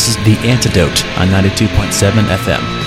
This is The Antidote on 92.7 FM.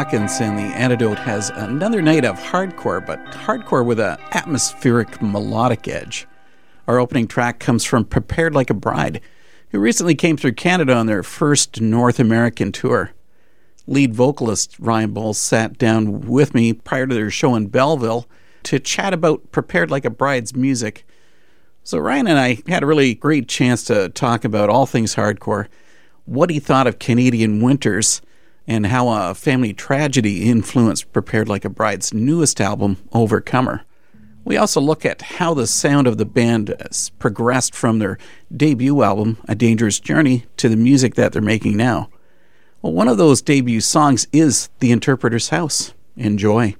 And the antidote has another night of hardcore, but hardcore with an atmospheric melodic edge. Our opening track comes from Prepared Like a Bride, who recently came through Canada on their first North American tour. Lead vocalist Ryan Bowles sat down with me prior to their show in Belleville to chat about Prepared Like a Bride's music. So, Ryan and I had a really great chance to talk about all things hardcore, what he thought of Canadian Winters and how a family tragedy influenced Prepared Like a Bride's newest album, Overcomer. We also look at how the sound of the band progressed from their debut album, A Dangerous Journey, to the music that they're making now. Well, one of those debut songs is The Interpreter's House. Enjoy.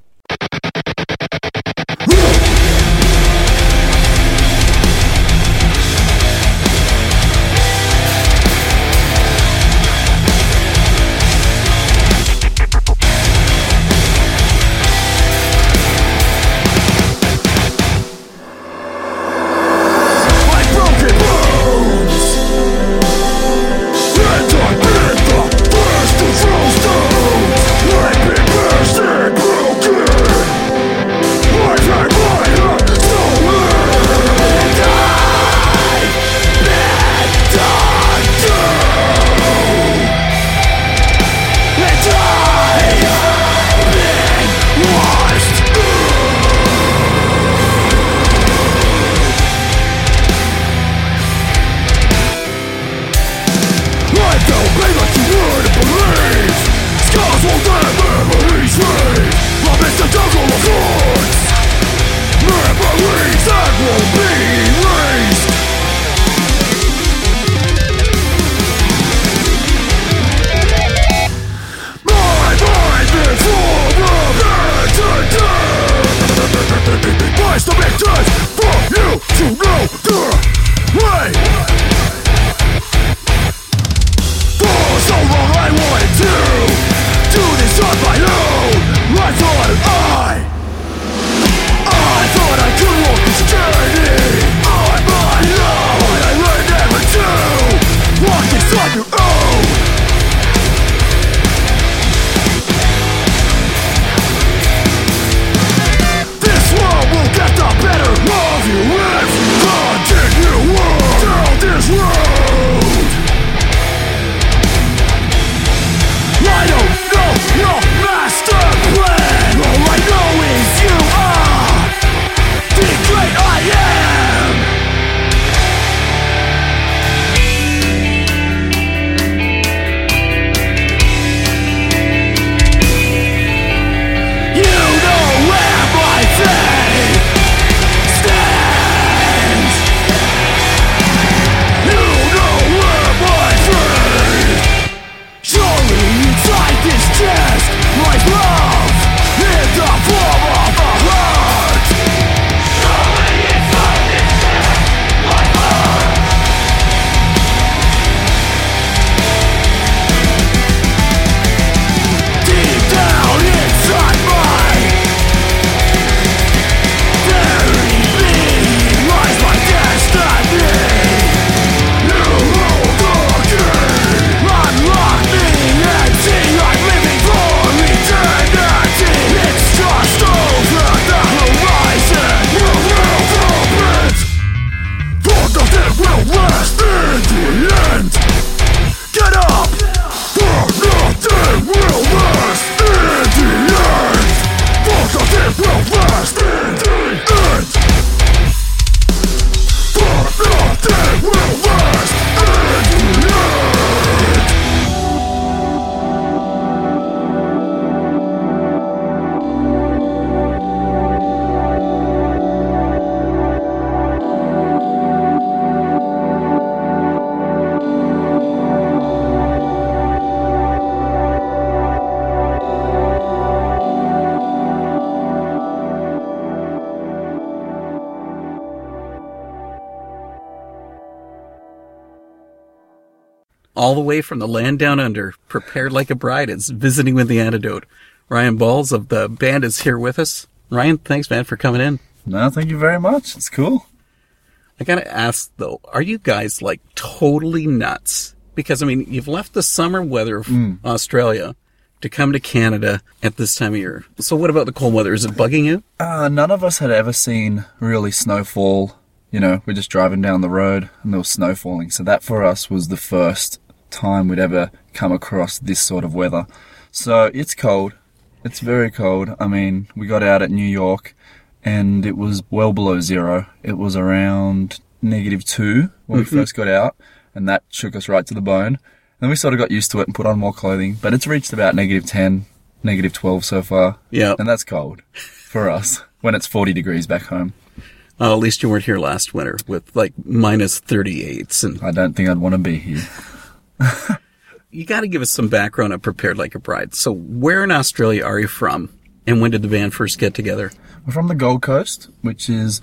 All the way from the land down under, prepared like a bride, is visiting with the antidote. Ryan Bowles of the band is here with us. Ryan, thanks, man, for coming in. No, thank you very much. It's cool. I gotta ask though, are you guys like totally nuts? Because I mean, you've left the summer weather of Australia to come to Canada at this time of year. So what about the cold weather? Is it bugging you? Uh, none of us had ever seen really snowfall. You know, we're just driving down the road and there was snow falling. So that for us was the first time we'd ever come across this sort of weather. So it's cold. It's very cold. I mean, we got out at New York and it was well below zero. It was around negative two when we mm-hmm. first got out and that shook us right to the bone. Then we sort of got used to it and put on more clothing, but it's reached about negative 10, negative 12 so far. Yeah. And that's cold for us when it's 40 degrees back home. Oh, at least you weren't here last winter with like minus 38s and I don't think I'd want to be here. You got to give us some background on Prepared Like a Bride. So, where in Australia are you from, and when did the band first get together? We're from the Gold Coast, which is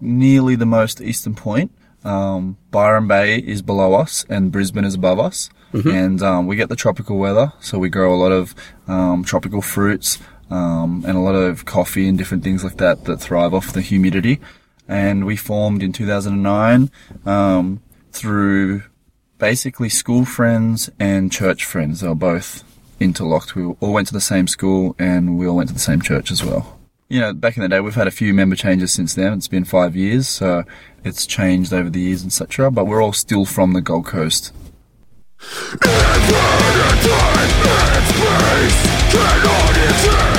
nearly the most eastern point. Um, Byron Bay is below us and Brisbane is above us. And um, we get the tropical weather, so we grow a lot of um, tropical fruits um, and a lot of coffee and different things like that that thrive off the humidity. And we formed in 2009 um, through basically school friends and church friends. They were both interlocked. We all went to the same school and we all went to the same church as well. You know, back in the day, we've had a few member changes since then. It's been five years, so it's changed over the years, etc. But we're all still from the Gold Coast. Till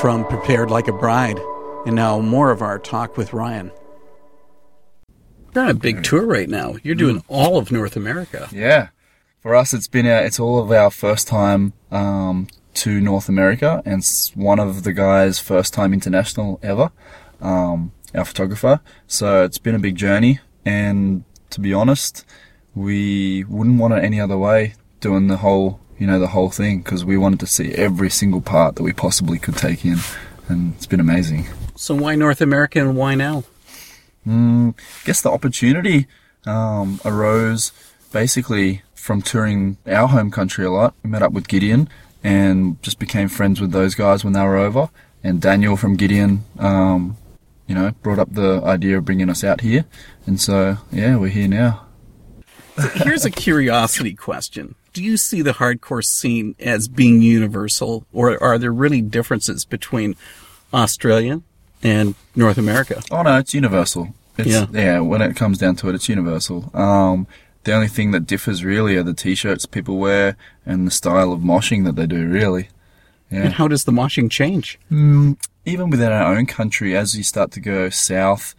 from Prepared Like a Bride. And now more of our talk with Ryan. You're on a big tour right now. You're doing all of North America. Yeah, for us, it's been our, it's all of our first time um, to North America, and it's one of the guys' first time international ever. Um, our photographer. So it's been a big journey, and to be honest, we wouldn't want it any other way. Doing the whole, you know, the whole thing because we wanted to see every single part that we possibly could take in, and it's been amazing. So why North America and why now? I guess the opportunity um, arose basically from touring our home country a lot. We met up with Gideon and just became friends with those guys when they were over. And Daniel from Gideon, um, you know, brought up the idea of bringing us out here. And so, yeah, we're here now. Here's a curiosity question. Do you see the hardcore scene as being universal, or are there really differences between Australia and North America? Oh no, it's universal. It's, Yeah. yeah. when it comes down to it, it's universal. Um, the only thing that differs really are the t-shirts people wear and the style of moshing that they do. Really, yeah. And how does the moshing change? even within our own country, as you start to go south,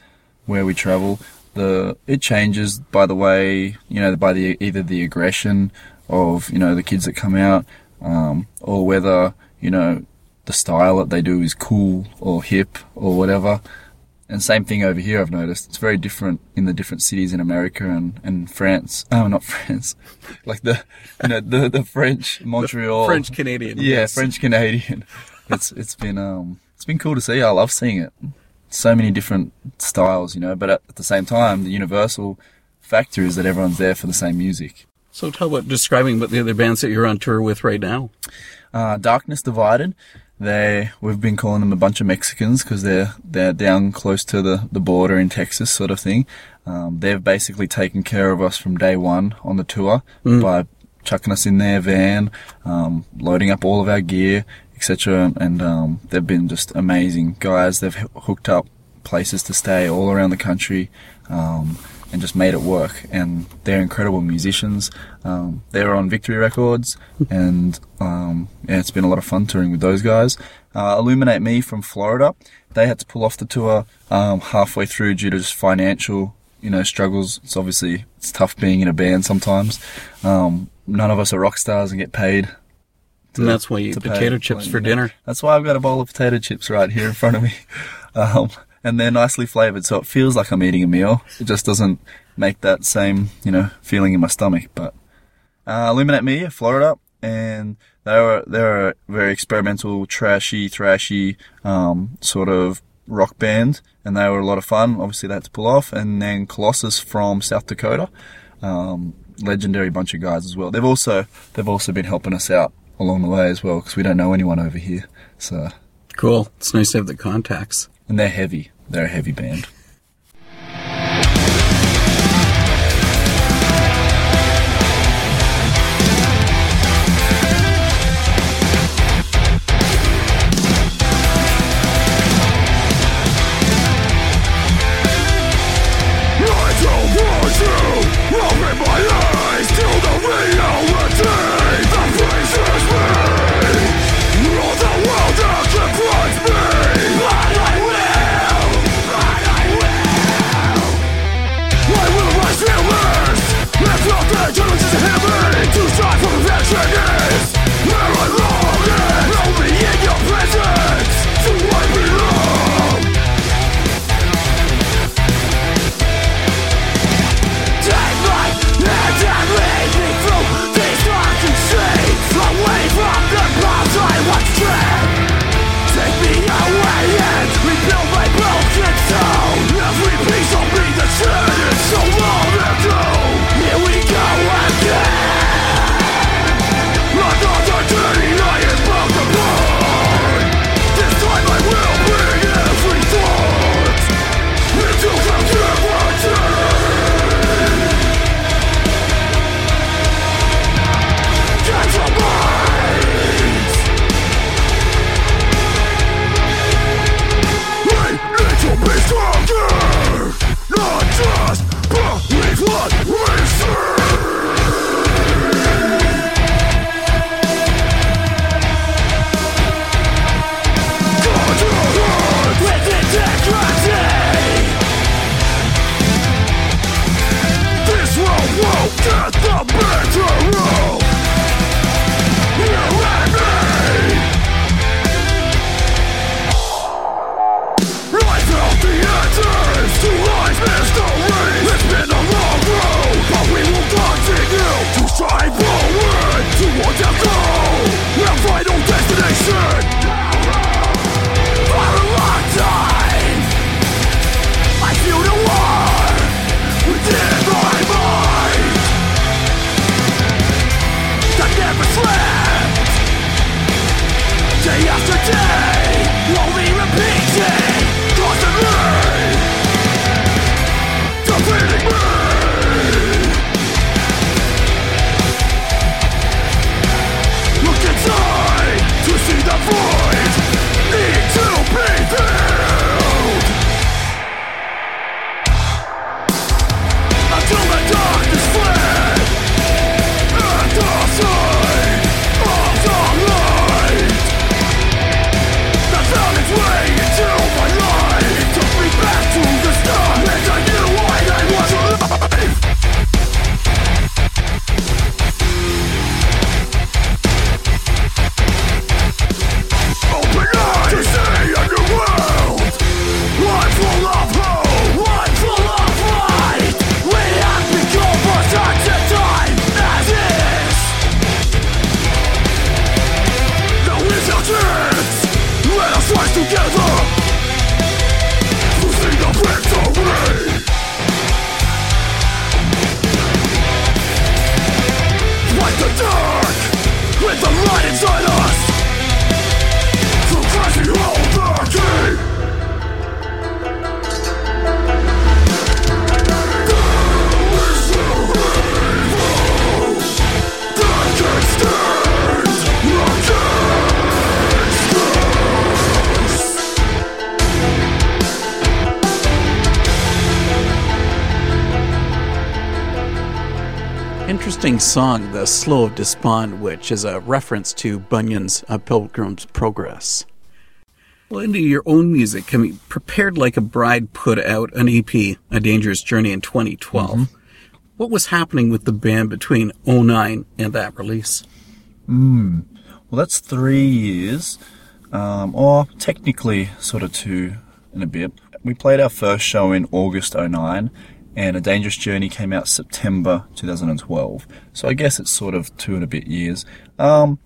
where we travel, the it changes by the way you know by the either the aggression of you know the kids that come out, um, or whether you know the style that they do is cool or hip or whatever. And same thing over here. I've noticed it's very different in the different cities in America and, and France. Oh, not France, like the you know the the French Montreal French Canadian. yeah, yes. French Canadian. It's it's been um it's been cool to see. I love seeing it. So many different styles, you know. But at, at the same time, the universal factor is that everyone's there for the same music. So tell about describing what the other bands that you're on tour with right now. Uh, Darkness Divided. They we've been calling them a bunch of Mexicans because they're they're down close to the, the border in Texas, sort of thing. Um, they've basically taken care of us from day one on the tour by chucking us in their van, um, loading up all of our gear, etc. And um, they've been just amazing guys. They've h- hooked up places to stay all around the country. Um, and just made it work. And they're incredible musicians. Um, they were on Victory Records, and um, yeah, it's been a lot of fun touring with those guys. Uh, Illuminate Me from Florida, they had to pull off the tour um, halfway through due to just financial, you know, struggles. It's obviously it's tough being in a band sometimes. Um, none of us are rock stars and get paid. to- And that's why you eat pay- potato chips for know. dinner. That's why I've got a bowl of potato chips right here in front of me. And they're nicely flavored, so it feels like I'm eating a meal. It just doesn't make that same, you know, feeling in my stomach. But uh, Illuminate Me, Florida, and they were they're a very experimental, trashy, thrashy um, sort of rock band, and they were a lot of fun. Obviously, they had to pull off. And then Colossus from South Dakota, um, legendary bunch of guys as well. They've also they've also been helping us out along the way as well because we don't know anyone over here. So Cool. It's nice to have the contacts. And they're heavy. They're a heavy band. Song, The Slough of Despond, which is a reference to Bunyan's A Pilgrim's Progress. Well, into your own music, I mean, Prepared Like a Bride put out an EP, A Dangerous Journey, in 2012. Mm-hmm. What was happening with the band between 09 and that release? Hmm. Well, that's three years, um, or technically sort of two and a bit. We played our first show in August 09, and A Dangerous Journey came out September 2012. So I guess it's sort of two and a bit years. Um,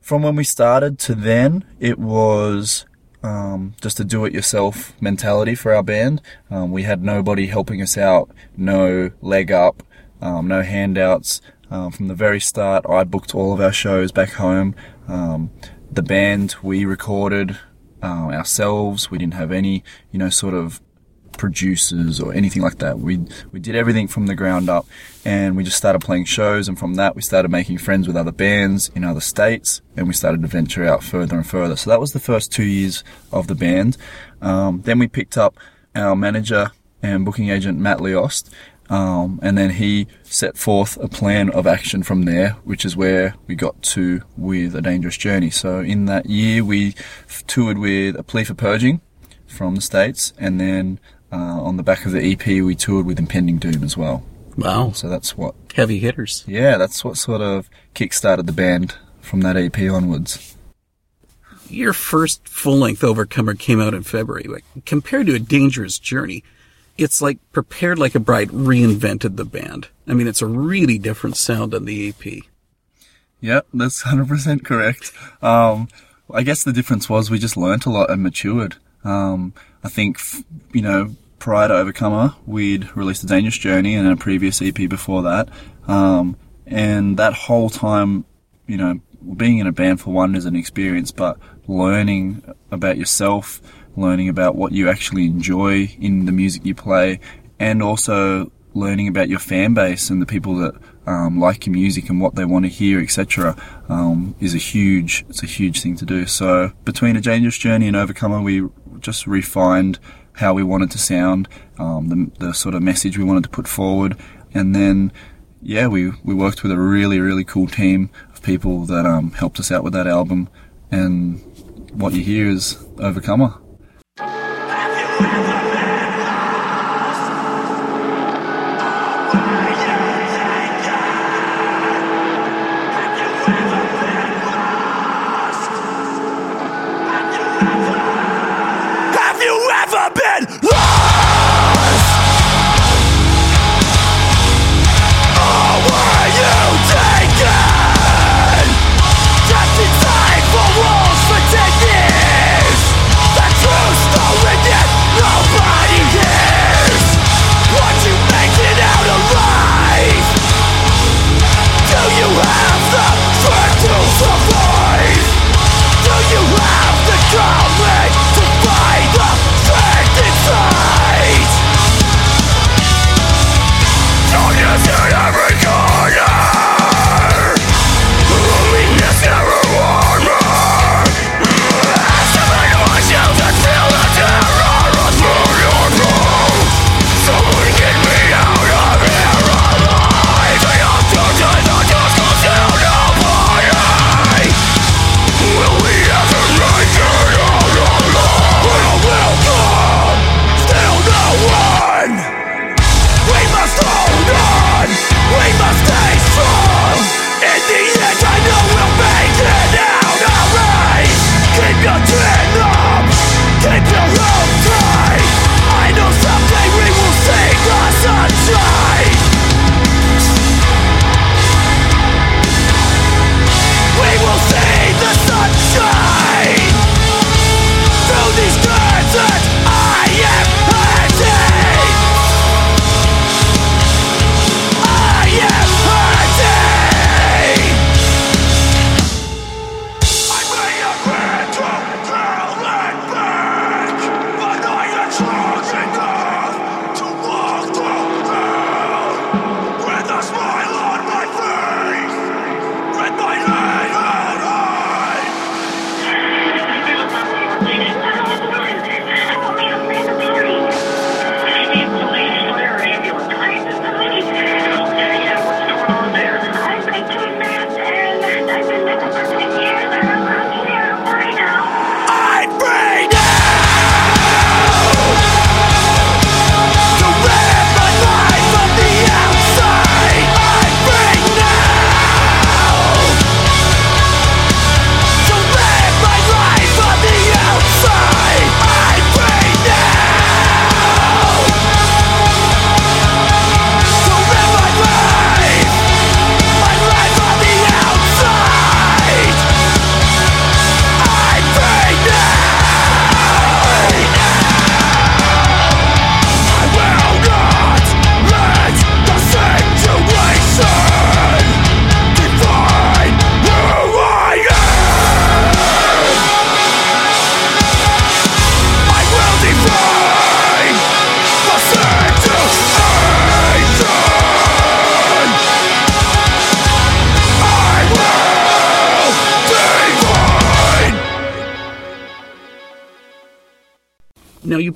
from when we started to then, it was um, just a do-it-yourself mentality for our band. Um, we had nobody helping us out, no leg up, um, no handouts. Um, from the very start, I booked all of our shows back home. Um, the band we recorded um, ourselves. We didn't have any, you know, sort of producers or anything like that. We we did everything from the ground up, and we just started playing shows. And from that, we started making friends with other bands in other states, and we started to venture out further and further. So that was the first two years of the band. Um, then we picked up our manager and booking agent Matt Leost. Um, and then he set forth a plan of action from there, which is where we got to with A Dangerous Journey. So in that year, we toured with A Plea for Purging from the States, and then uh, on the back of the EP, we toured with Impending Doom as well. Wow. So that's what, Heavy hitters. yeah, that's what sort of kick-started the band from that EP onwards. Your first full length Overcomer came out in February. Compared to A Dangerous Journey, it's like Prepared Like a Bride reinvented the band. I mean, it's a really different sound than the EP. Yep, that's 100% correct. Um, I guess the difference was we just learnt a lot and matured. Um, I think, you know, prior to Overcomer, we'd released A Dangerous Journey and a previous EP before that. Um, and that whole time, you know, being in a band for one is an experience, but learning about yourself, learning about what you actually enjoy in the music you play, and also learning about your fan base and the people that um, like your music and what they want to hear, etc., um, is a huge it's a huge thing to do. So between a dangerous journey and Overcomer, we just refined how we wanted to sound, um, the, the sort of message we wanted to put forward, and then yeah, we we worked with a really really cool team of people that um, helped us out with that album, and what you hear is Overcomer.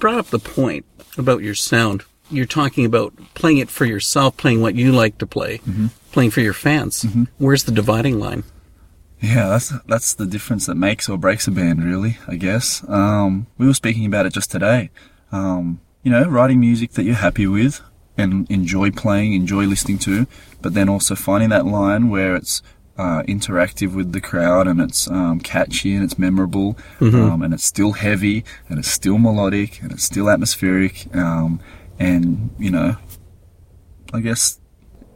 Brought up the point about your sound. You're talking about playing it for yourself, playing what you like to play, playing for your fans. Where's the dividing line? Yeah, that's that's the difference that makes or breaks a band, really. I guess. Um, we were speaking about it just today. Um, you know, writing music that you're happy with and enjoy playing, enjoy listening to, but then also finding that line where it's uh, interactive with the crowd and it's um, catchy and it's memorable um, and it's still heavy and it's still melodic and it's still atmospheric um, and you know, I guess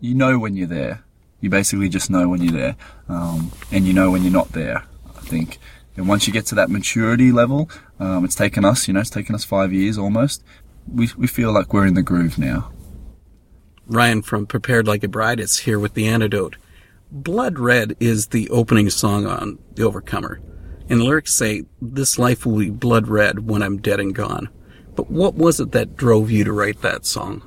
you know when you're there. You basically just know when you're there, um, and you know when you're not there. I think. And once you get to that maturity level, um, it's taken us, you know, it's taken us five years almost. We we feel like we're in the groove now. Ryan from Prepared Like a Bride is here with the antidote. Blood Red is the opening song on The Overcomer. And the lyrics say, This life will be blood red when I'm dead and gone. But what was it that drove you to write that song?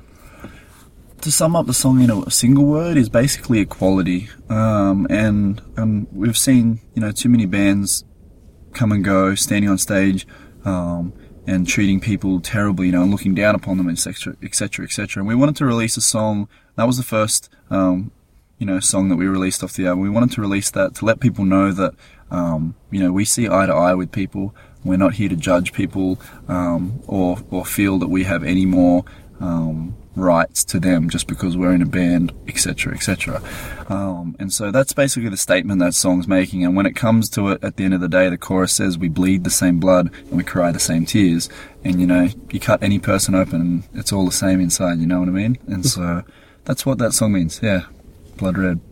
to sum up the song in a single word is basically equality. Um, and um, we've seen, you know, too many bands come and go, standing on stage, um, and treating people terribly, you know, and looking down upon them, etc., etc., etc. And we wanted to release a song. That was the first, um, you know, song that we released off the album. We wanted to release that to let people know that, um, you know, we see eye to eye with people. We're not here to judge people um, or or feel that we have any more um, rights to them just because we're in a band, etc., etc. Um, and so that's basically the statement that song's making. And when it comes to it, at the end of the day, the chorus says we bleed the same blood and we cry the same tears. And you know, you cut any person open and it's all the same inside. You know what I mean? And so that's what that song means. Yeah, blood red.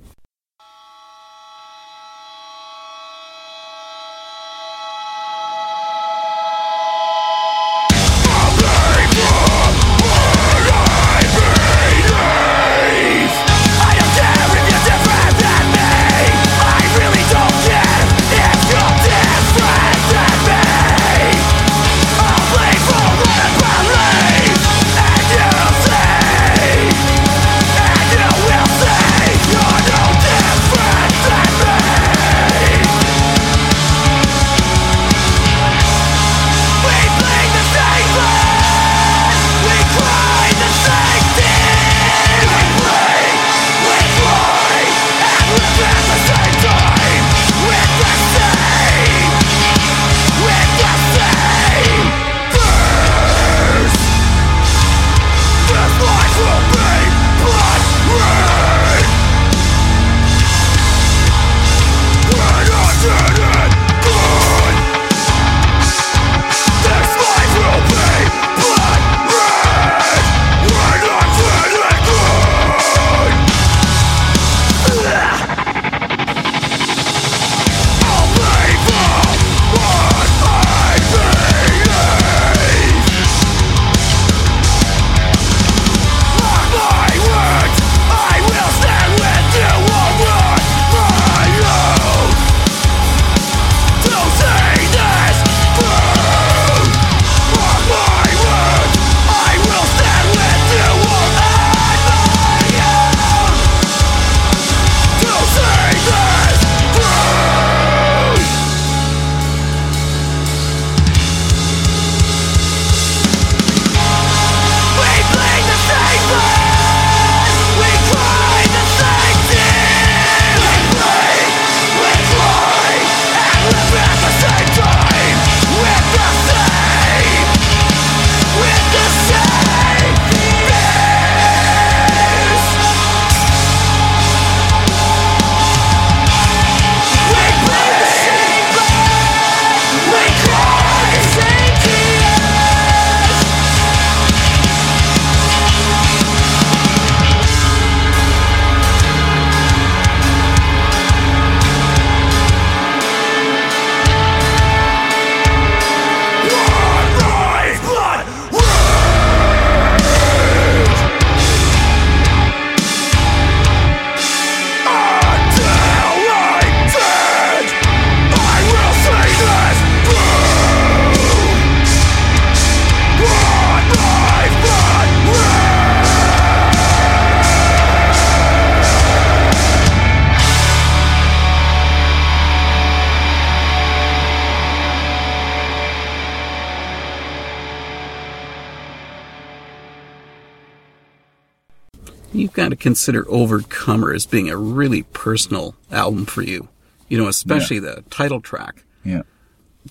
Got to consider Overcomer as being a really personal album for you. You know, especially the title track. Yeah.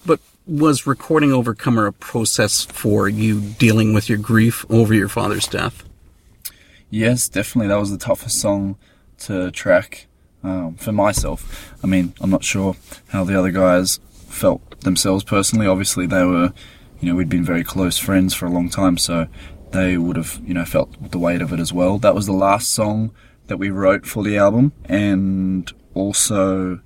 But was recording Overcomer a process for you dealing with your grief over your father's death? Yes, definitely. That was the toughest song to track um, for myself. I mean, I'm not sure how the other guys felt themselves personally. Obviously, they were, you know, we'd been very close friends for a long time, so they would have, you know, felt the weight of it as well. That was the last song that we wrote for the album, and also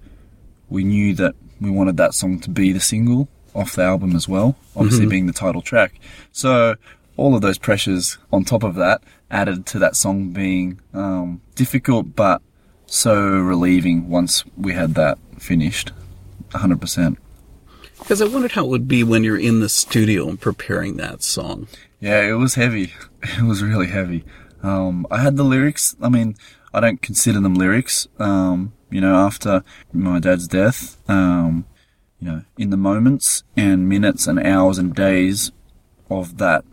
we knew that we wanted that song to be the single off the album as well, obviously being the title track. So all of those pressures on top of that added to that song being um, difficult, but so relieving once we had that finished. 100%. Because I wondered how it would be when you're in the studio and preparing that song. Yeah, it was heavy. It was really heavy. Um, I had the lyrics. I mean, I don't consider them lyrics. Um, you know, after my dad's death, um, you know, in the moments and minutes and hours and days of that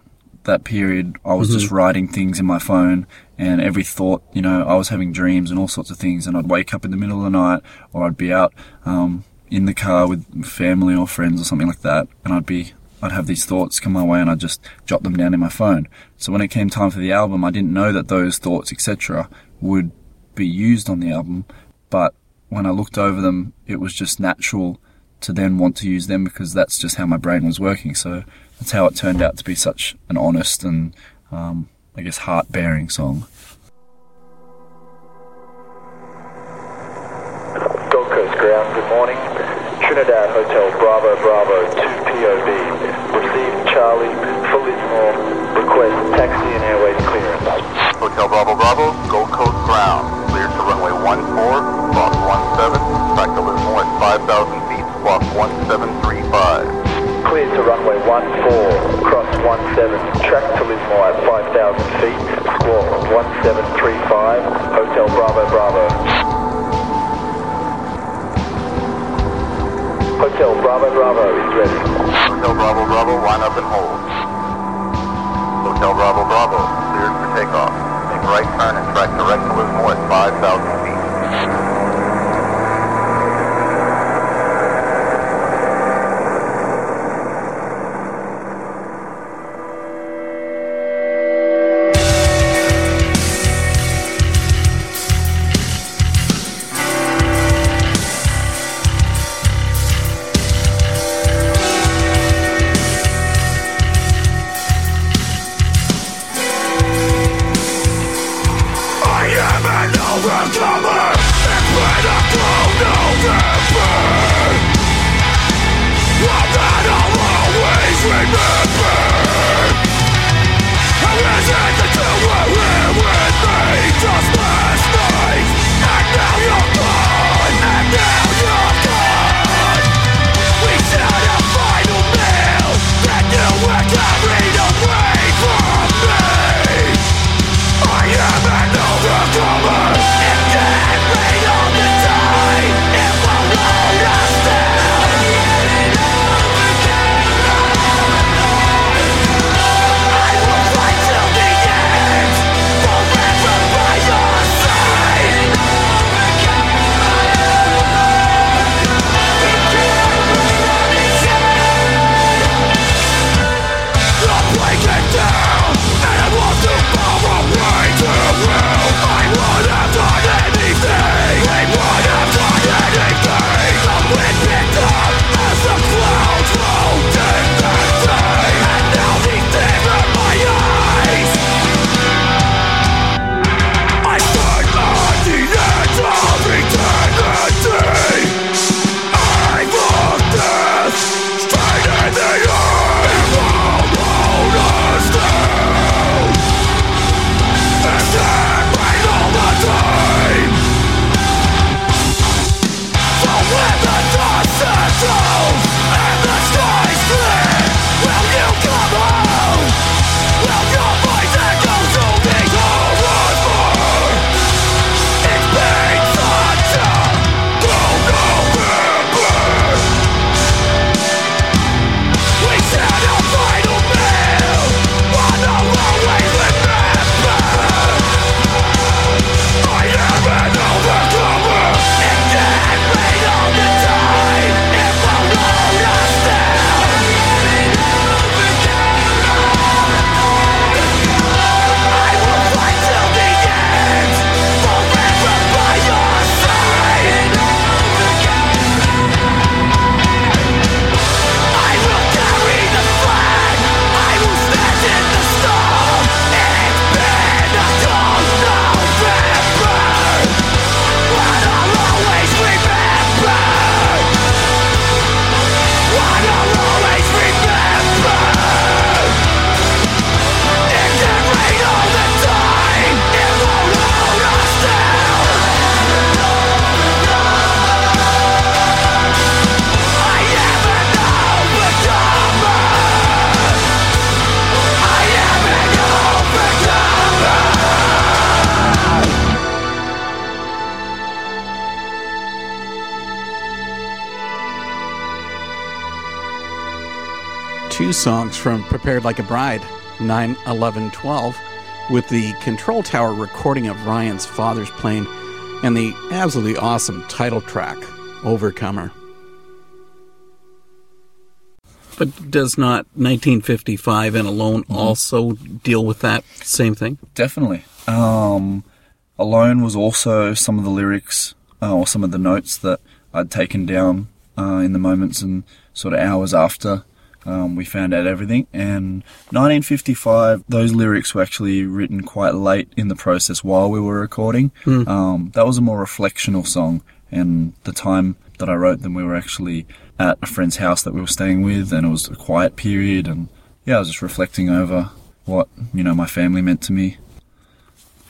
that period, I was just writing things in my phone, and every thought, you know, I was having dreams and all sorts of things, and I'd wake up in the middle of the night, or I'd be out um, in the car with family or friends or something like that, and I'd be, I'd have these thoughts come my way, and I'd just jot them down in my phone. So when it came time for the album, I didn't know that those thoughts, etc., would be used on the album, but when I looked over them, it was just natural to then want to use them because that's just how my brain was working. So that's how it turned out to be such an honest and, um, I guess, heart bearing song. Gold Coast ground, good morning. Trinidad Hotel Bravo Bravo 2 POB. Charlie for Lismore. Request taxi and airways clearance. Hotel Bravo Bravo, Gold Coast ground. Cleared to runway 14, squawk 17, back to Lismore at 5,000 feet, squawk 1735. Cleared to runway 14, cross 17, track to Lismore at 5,000 feet, squawk 1735, Hotel Bravo Bravo. Hotel Bravo Bravo is ready. Hotel Bravo Bravo, line up and hold. Hotel Bravo Bravo, cleared for takeoff. Make right turn and track direct to Lismore at 5,000 feet. From Prepared Like a Bride, 9 11 12, with the control tower recording of Ryan's father's plane, and the absolutely awesome title track, Overcomer. But does not 1955 and Alone also deal with that same thing? Definitely. Um, Alone was also some of the lyrics uh, or some of the notes that I'd taken down uh, in the moments and sort of hours after um, we found out everything. And 1955, those lyrics were actually written quite late in the process while we were recording. Um, that was a more reflectional song, and the time that I wrote them, we were actually at a friend's house that we were staying with, and it was a quiet period, and yeah, I was just reflecting over what you know my family meant to me.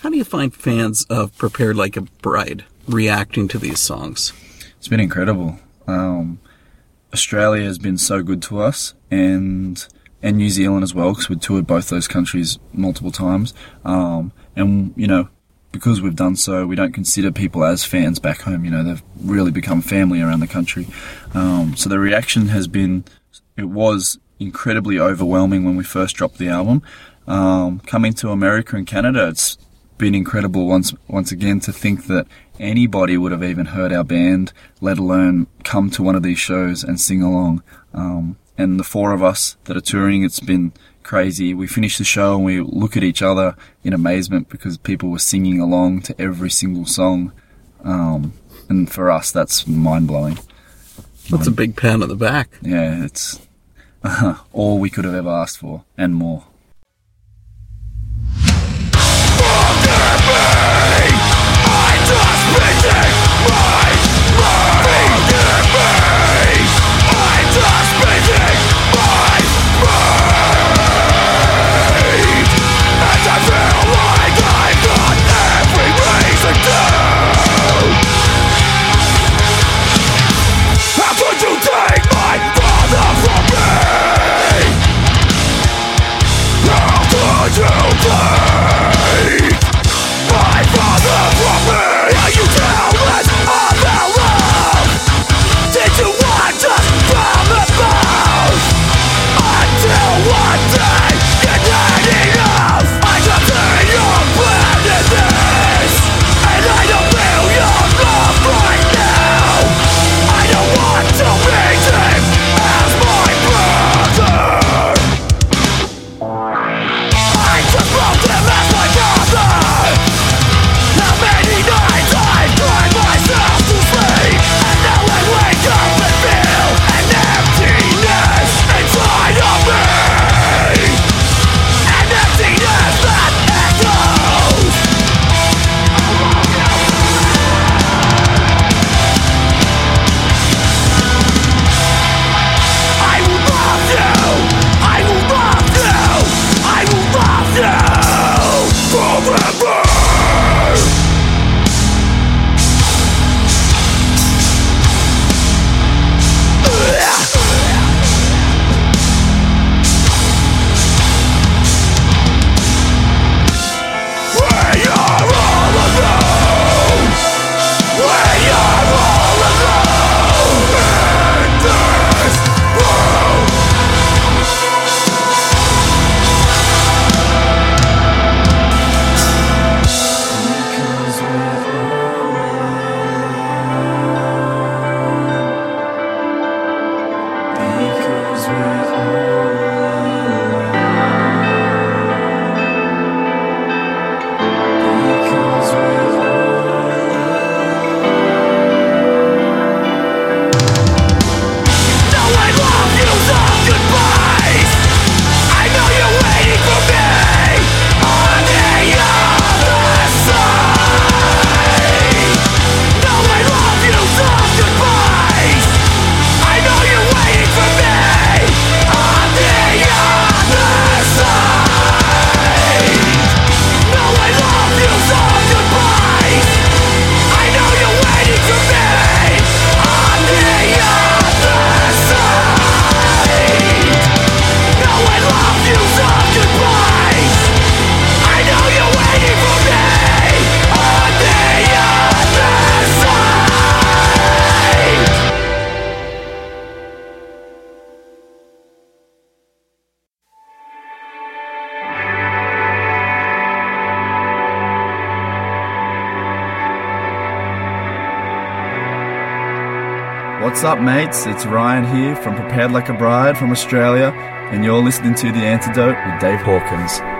How do you find fans of Prepared Like a Bride reacting to these songs? It's been incredible. Um, Australia has been so good to us, and and New Zealand as well, because we've toured both those countries multiple times. Um, and you know, because we've done so, we don't consider people as fans back home. You know, they've really become family around the country. Um, so the reaction has been, it was incredibly overwhelming when we first dropped the album. Um, coming to America and Canada, it's been incredible once once again to think that anybody would have even heard our band, let alone come to one of these shows and sing along. Um, and the four of us that are touring, it's been crazy. We finish the show and we look at each other in amazement because people were singing along to every single song. Um, and for us, that's mind blowing. That's a big pat at the back. Yeah, it's all we could have ever asked for and more. How mates? It's Ryan here from Prepared Like a Bride from Australia, and you're listening to The Antidote with Dave Hawkins.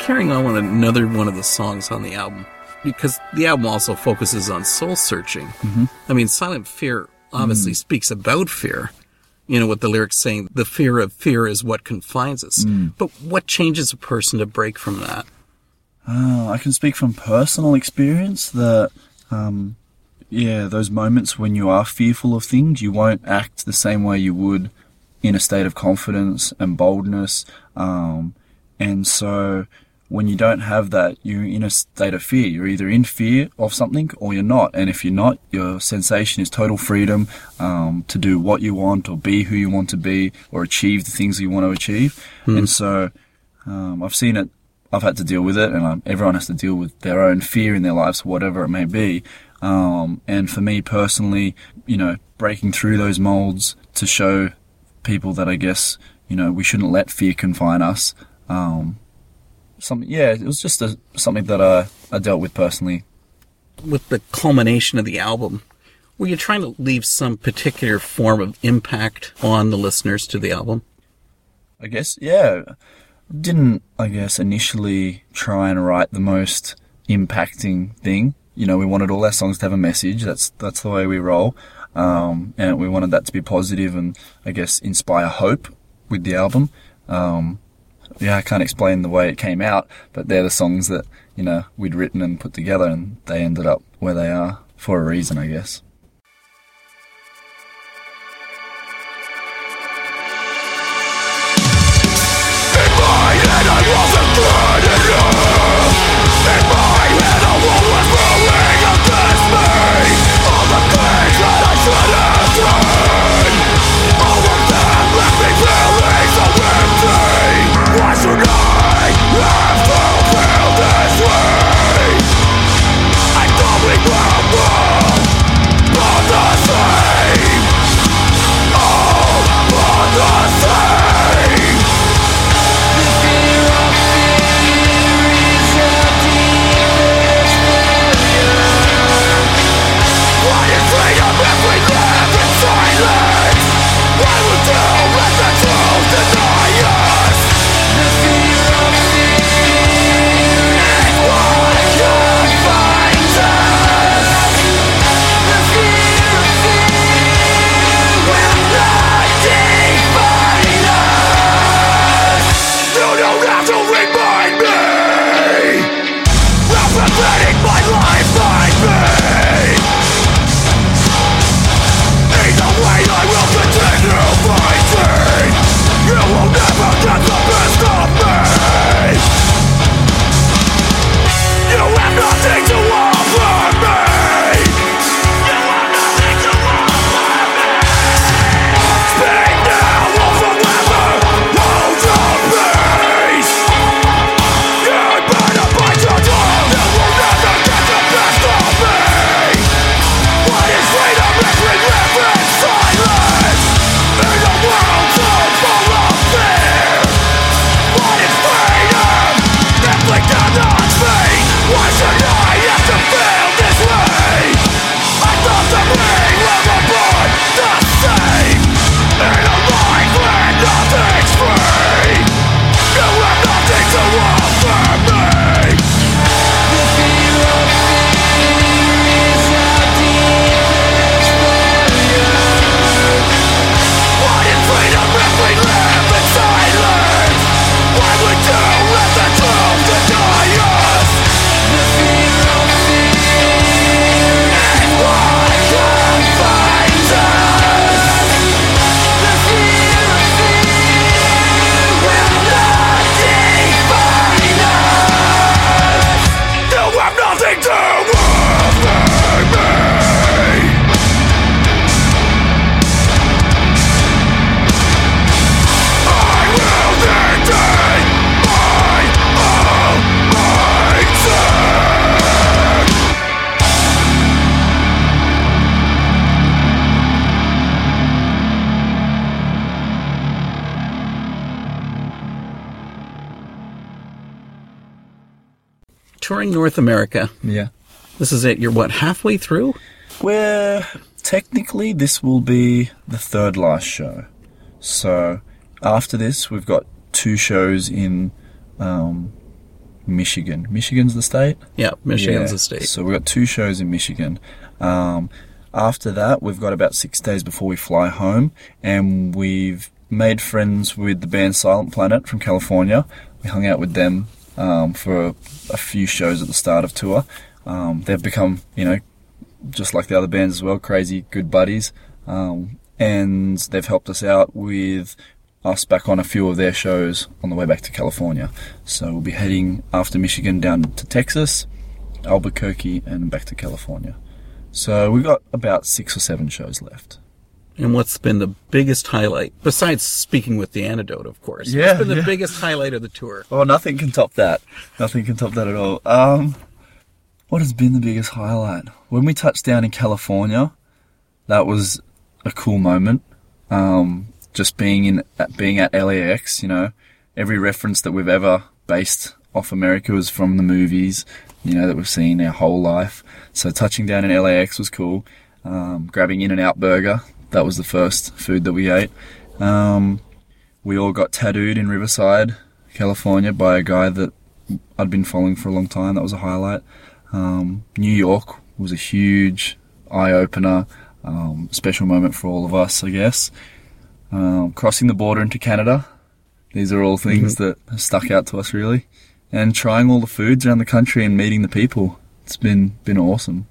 Carrying on with another one of the songs on the album because the album also focuses on soul searching. Mm-hmm. I mean, Silent Fear obviously speaks about fear. You know, with the lyrics saying, the fear of fear is what confines us. But what changes a person to break from that? Oh, I can speak from personal experience that, um, yeah, those moments when you are fearful of things, you won't act the same way you would in a state of confidence and boldness. Um, and so when you don't have that, you're in a state of fear. You're either in fear of something or you're not. And if you're not, your sensation is total freedom um, to do what you want or be who you want to be or achieve the things you want to achieve. And so um, I've seen it. I've had to deal with it, and um, everyone has to deal with their own fear in their lives, whatever it may be. Um, and for me personally, you know, breaking through those molds to show people that I guess you know we shouldn't let fear confine us. Um, something, yeah, it was just a, something that I, I dealt with personally. With the culmination of the album, were you trying to leave some particular form of impact on the listeners to the album? I guess, yeah. Didn't, I guess, initially try and write the most impacting thing. You know, we wanted all our songs to have a message. That's, that's the way we roll. Um, and we wanted that to be positive and, I guess, inspire hope with the album. Um, yeah, I can't explain the way it came out, but they're the songs that, you know, we'd written and put together and they ended up where they are for a reason, I guess. North America. Yeah. This is it. You're what, halfway through? Where technically this will be the third last show. So after this, we've got two shows in um, Michigan. Michigan's the state. Yeah, Michigan's Yeah. a state. So we've got two shows in Michigan. Um, after that, we've got about six days before we fly home, and we've made friends with the band Silent Planet from California. We hung out with them um, for a, a few shows at the start of tour. Um, they've become, you know, just like the other bands as well, crazy good buddies. Um, and they've helped us out with us back on a few of their shows on the way back to California. So we'll be heading after Michigan down to Texas, Albuquerque, and back to California. So we've got about six or seven shows left. And what's been the biggest highlight, besides speaking with the antidote, of course? Yeah, What's been the yeah. biggest highlight of the tour? Oh, nothing can top that. Nothing can top that at all. Um, what has been the biggest highlight? When we touched down in California, that was a cool moment. Um, just being in, at, being at LAX, you know, every reference that we've ever based off America was from the movies, you know, that we've seen our whole life. So touching down in LAX was cool. Um, grabbing In-N-Out Burger, that was the first food that we ate. Um, we all got tattooed in Riverside, California, by a guy that I'd been following for a long time. That was a highlight. Um, New York was a huge eye opener, um, special moment for all of us, I guess. Um, crossing the border into Canada, these are all things that have stuck out to us really. And trying all the foods around the country and meeting the people, it's been been awesome.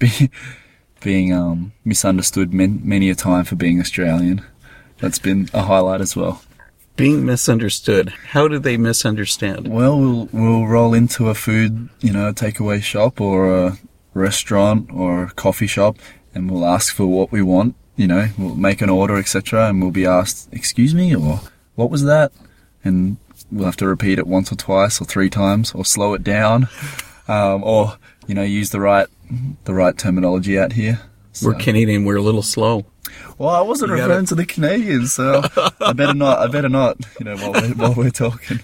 Be, being um, misunderstood man, many a time for being Australian, that's been a highlight as well. Being misunderstood. How do they misunderstand? Well, we'll we'll roll into a food, you know, takeaway shop or a restaurant or a coffee shop, and we'll ask for what we want. You know, we'll make an order, etc., and we'll be asked, "Excuse me," or "What was that?" And we'll have to repeat it once or twice or three times, or slow it down, um, or you know, use the right the right terminology out here. We're Canadian. We're a little slow. Well, I wasn't You gotta- referring to the Canadians, so I better not. I better not. You know, while we're, while we're talking.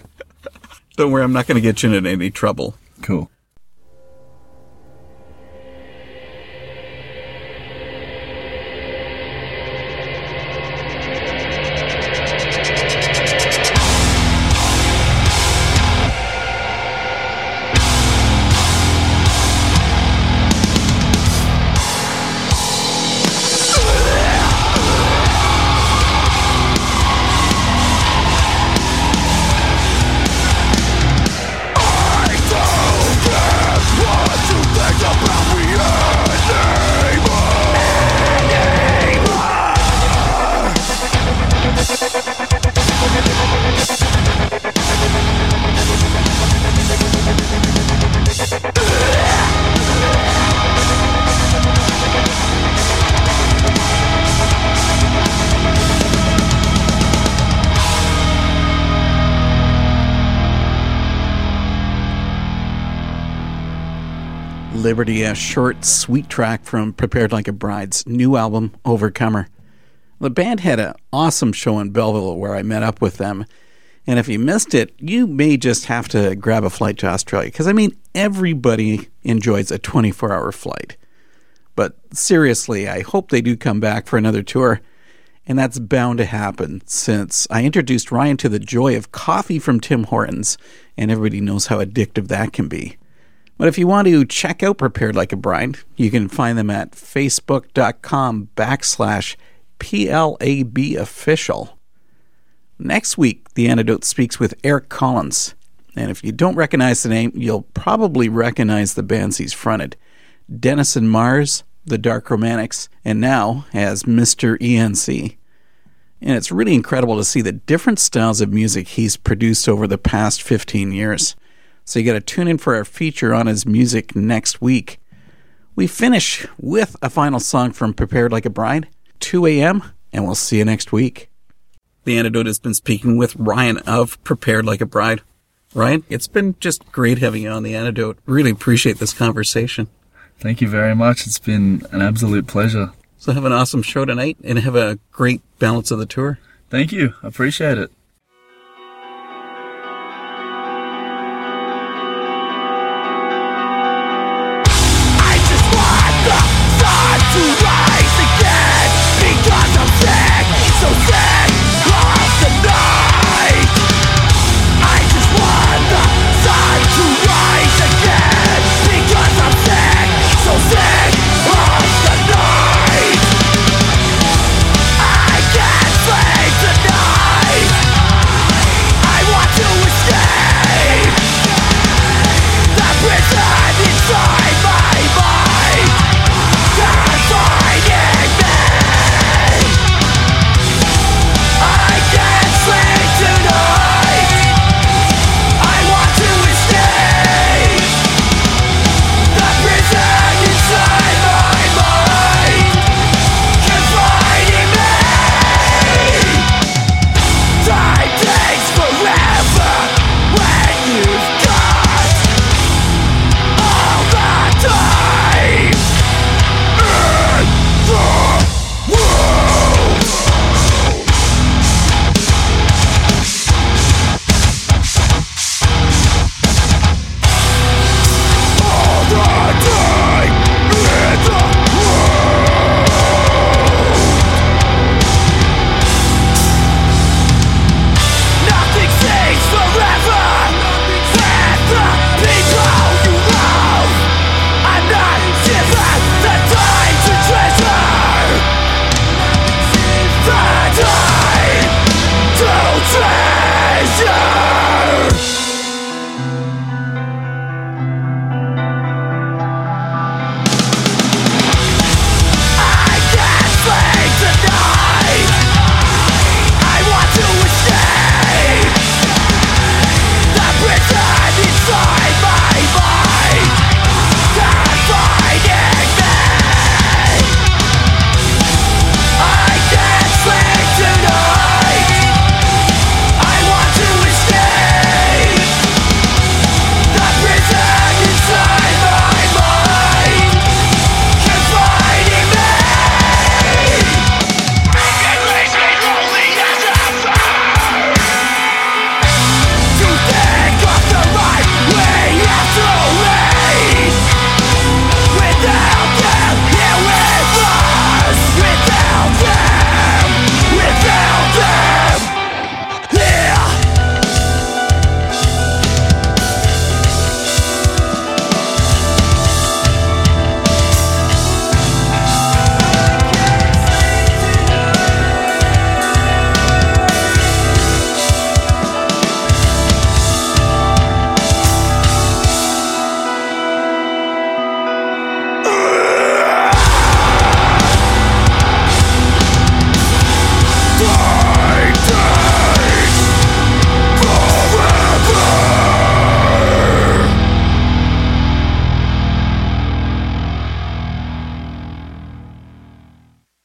Don't worry, I'm not going to get you into any trouble. Cool. Liberty, a short, sweet track from Prepared Like a Bride's new album, Overcomer. The band had an awesome show in Belleville where I met up with them. And if you missed it, you may just have to grab a flight to Australia. Because, I mean, everybody enjoys a 24 hour flight. But seriously, I hope they do come back for another tour. And that's bound to happen since I introduced Ryan to the joy of coffee from Tim Hortons, and everybody knows how addictive that can be. But if you want to check out Prepared Like a Bride, you can find them at facebook.com backslash PLAB official. Next week, The Antidote speaks with Eric Collins. And if you don't recognize the name, you'll probably recognize the bands he's fronted Denison Marrs, The Dark Romantics, and now as Mr. ENC. And it's really incredible to see the different styles of music he's produced over the past 15 years. So you got to tune in for our feature on his music next week. We finish with a final song from Prepared Like a Bride, 2 a.m., and we'll see you next week. The Antidote has been speaking with Ryan of Prepared Like a Bride. Ryan, it's been just great having you on The Antidote. Really appreciate this conversation. Thank you very much. It's been an absolute pleasure. So have an awesome show tonight and have a great balance of the tour. Thank you. I appreciate it.